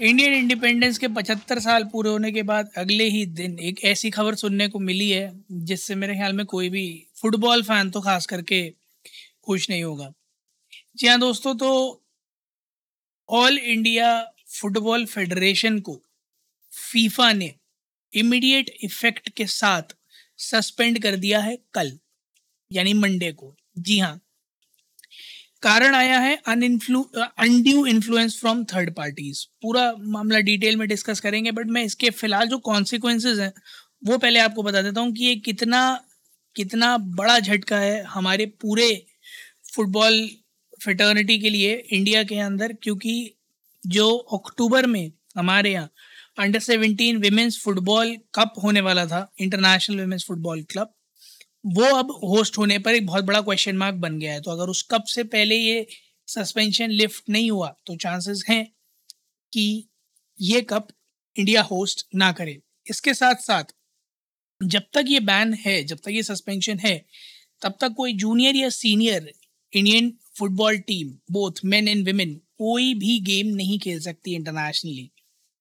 Indian independence के 75 साल पूरे होने के बाद अगले ही दिन एक ऐसी खबर सुनने को मिली है, जिससे मेरे ख्याल में कोई भी फुटबॉल फ़ैन तो खास करके खुश नहीं होगा। जी हाँ दोस्तों तो ऑल इंडिया फुटबॉल फेडरेशन को फीफा ने इमीडिएट इफ़ेक्ट के साथ सस्पेंड कर दिया है कल, यानी मंडे को। जी हाँ कारण आया है undue influence from third parties पूरा मामला डिटेल में डिस्कस करेंगे बट मैं इसके फ़िलहाल जो कॉन्सिक्वेंसेज हैं, वो पहले आपको बता देता हूँ कि ये कितना कितना बड़ा झटका है हमारे पूरे फुटबॉल फेटर्निटी के लिए इंडिया के अंदर, क्योंकि जो अक्टूबर में हमारे यहाँ under seventeen women's football cup होने वाला था इंटरनेशनल विमेंस फुटबॉल क्लब वो अब होस्ट होने पर एक बहुत बड़ा क्वेश्चन मार्क बन गया है। तो अगर उस कप से पहले ये सस्पेंशन लिफ्ट नहीं हुआ तो चांसेस हैं कि ये कप इंडिया होस्ट ना करे। इसके साथ साथ जब तक ये बैन है, जब तक ये सस्पेंशन है, तब तक कोई जूनियर या senior Indian football team both men and women कोई भी गेम नहीं खेल सकती इंटरनेशनली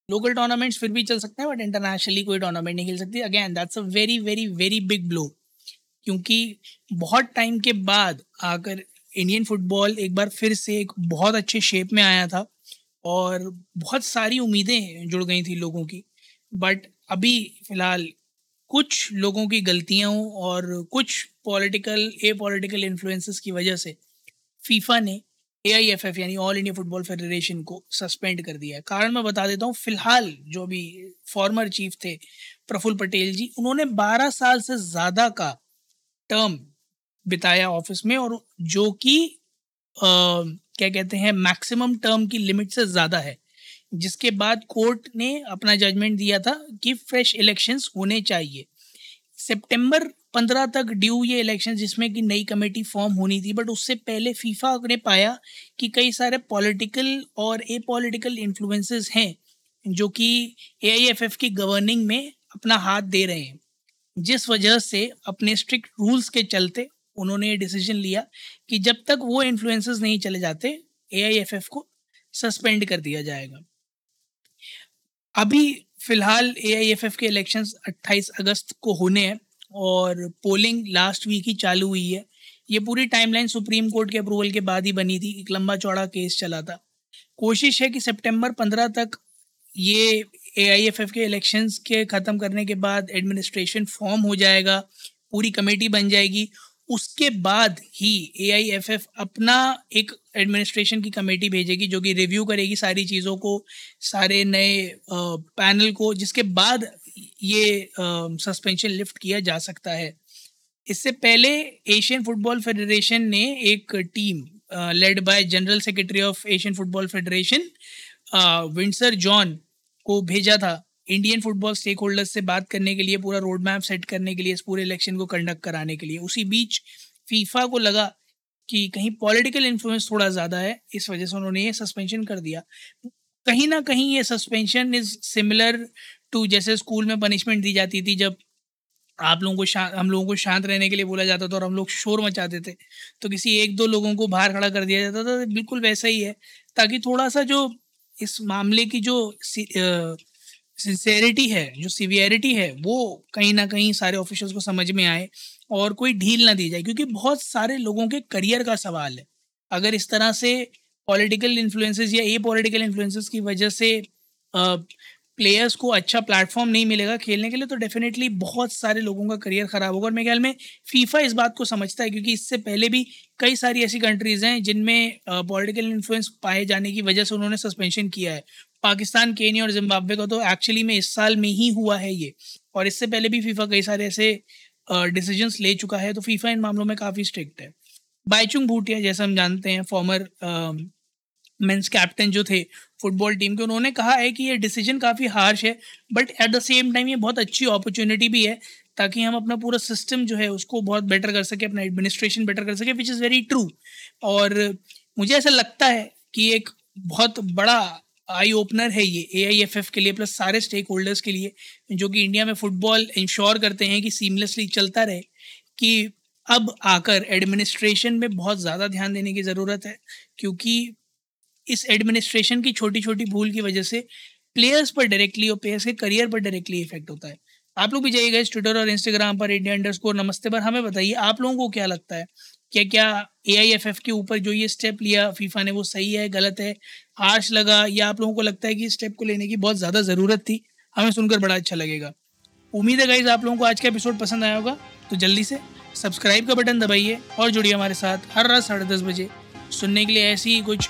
लोकल टूर्नामेंट्स फिर भी चल सकते हैं बट इंटरनेशनली कोई टूर्नामेंट नहीं खेल सकती। Again that's a very very very big blow क्योंकि बहुत टाइम के बाद आकर इंडियन फुटबॉल एक बार फिर से एक बहुत अच्छे शेप में आया था और बहुत सारी उम्मीदें जुड़ गई थी लोगों की। बट अभी फ़िलहाल कुछ लोगों की गलतियों और कुछ पॉलिटिकल ए पॉलिटिकल इन्फ्लुएंसेस की वजह से फीफा ने ए आई एफ़ एफ़ यानी ऑल इंडिया फुटबॉल फेडरेशन को सस्पेंड कर दिया है। कारण मैं बता देता हूँ, फ़िलहाल जो भी फॉर्मर चीफ थे प्रफुल्ल पटेल जी, उन्होंने 12 साल से ज़्यादा का टर्म बिताया ऑफ़िस में और जो कि क्या कहते हैं मैक्सिमम टर्म की लिमिट से ज़्यादा है। जिसके बाद कोर्ट ने अपना जजमेंट दिया था कि फ्रेश इलेक्शंस होने चाहिए। सितंबर पंद्रह तक ड्यू ये इलेक्शन जिसमें कि नई कमेटी फॉर्म होनी थी बट उससे पहले फीफा ने पाया कि कई सारे पॉलिटिकल और ए पॉलिटिकल इन्फ्लुएंसेस हैं, जो कि एआईएफएफ की गवर्निंग में अपना हाथ दे रहे हैं। जिस वजह से अपने स्ट्रिक्ट रूल्स के चलते उन्होंने ये डिसीज़न लिया कि जब तक वो इन्फ्लुएंसेस नहीं चले जाते एआईएफएफ को सस्पेंड कर दिया जाएगा। अभी फ़िलहाल एआईएफएफ के इलेक्शंस 28 अगस्त को होने हैं और पोलिंग लास्ट वीक ही चालू हुई है। ये पूरी टाइमलाइन सुप्रीम कोर्ट के अप्रूवल के बाद ही बनी थी। एक लंबा चौड़ा केस चला था। कोशिश है कि सितंबर 15 तक ये ए आई एफ़ एफ़ के इलेक्शंस के ख़त्म करने के बाद एडमिनिस्ट्रेशन फॉर्म हो जाएगा, पूरी कमेटी बन जाएगी। उसके बाद ही ए आई एफ़ एफ़ अपना एक एडमिनिस्ट्रेशन की कमेटी भेजेगी, जो कि रिव्यू करेगी सारी चीज़ों को, सारे नए पैनल को, जिसके बाद ये सस्पेंशन लिफ्ट किया जा सकता है। इससे पहले एशियन फुटबॉल फेडरेशन ने एक team led by general secretary of Asian football federation Windsor John को भेजा था। इंडियन फुटबॉल स्टेक होल्डर्स से बात करने के लिए, पूरा रोड मैप सेट करने के लिए, इस पूरे इलेक्शन को कंडक्ट कराने के लिए। उसी बीच फीफा को लगा कि कहीं पॉलिटिकल इन्फ्लुएंस थोड़ा ज़्यादा है, इस वजह से उन्होंने ये सस्पेंशन कर दिया। कहीं ना कहीं ये सस्पेंशन इज़ सिमिलर टू जैसे स्कूल में पनिशमेंट दी जाती थी, जब आप लोगों को हम लोगों को शांत रहने के लिए बोला जाता था और हम लोग शोर मचाते थे। तो किसी एक दो लोगों को बाहर खड़ा कर दिया जाता था बिल्कुल वैसा ही है। ताकि थोड़ा सा जो इस मामले की जो सिंसेरिटी है, जो सीवियरिटी है, वो कहीं ना कहीं सारे ऑफिशियल्स को समझ में आए और कोई ढील ना दी जाए, क्योंकि बहुत सारे लोगों के करियर का सवाल है। अगर इस तरह से पॉलिटिकल इन्फ्लुएंसेस या ए पॉलिटिकल इन्फ्लुएंसेस की वजह से प्लेयर्स को अच्छा प्लेटफॉर्म नहीं मिलेगा खेलने के लिए तो डेफिनेटली बहुत सारे लोगों का करियर ख़राब होगा। और मेरे ख्याल में फीफा इस बात को समझता है, क्योंकि इससे पहले भी कई सारी ऐसी कंट्रीज़ हैं जिनमें पॉलिटिकल इन्फ्लुएंस पाए जाने की वजह से उन्होंने सस्पेंशन किया है। पाकिस्तान, केनिया और जिम्बाब्वे का तो एक्चुअली में इस साल में ही हुआ है ये। और इससे पहले भी फीफा कई सारे ऐसे डिसीजंस ले चुका है तो फीफा इन मामलों में काफ़ी स्ट्रिक्ट है। बाईचुंग भूटिया जैसा हम जानते हैं फॉर्मर मेंस कैप्टन जो थे फुटबॉल टीम के, उन्होंने कहा है कि ये डिसीज़न काफ़ी हार्श है but at the same time ये बहुत अच्छी अपॉर्चुनिटी भी है, ताकि हम अपना पूरा सिस्टम जो है, उसको बहुत बेटर कर सके, अपना एडमिनिस्ट्रेशन बेटर कर सके विच इज़ वेरी ट्रू और मुझे ऐसा लगता है कि एक बहुत बड़ा आई ओपनर है ये ए आई एफ़ एफ़ के लिए प्लस सारे स्टेक होल्डर्स के लिए, जो कि इंडिया में फुटबॉल इंश्योर करते हैं कि सीमलेसली चलता रहे, कि अब आकर एडमिनिस्ट्रेशन में बहुत ज़्यादा ध्यान देने की ज़रूरत है, क्योंकि इस एडमिनिस्ट्रेशन की छोटी छोटी भूल की वजह से प्लेयर्स पर डायरेक्टली और प्लेयर्स के करियर पर डायरेक्टली इफ़ेक्ट होता है। आप लोग भी जाइएगा ट्विटर और इंस्टाग्राम पर इंडिया अंडर स्कोर नमस्ते पर। हमें बताइए, आप लोगों को क्या लगता है? क्या क्या ए आई एफ़ एफ़ के ऊपर जो ये स्टेप लिया फीफा ने वो सही है, गलत है हार्श लगा, या आप लोगों को लगता है कि इस स्टेप को लेने की बहुत ज़्यादा ज़रूरत थी? हमें सुनकर बड़ा अच्छा लगेगा। उम्मीद है गाइज़ आप लोगों को आज का एपिसोड पसंद आया होगा तो जल्दी से सब्सक्राइब का बटन दबाइए और जुड़िए हमारे साथ हर रात साढ़े दस बजे। सुनने के लिए ऐसी ही कुछ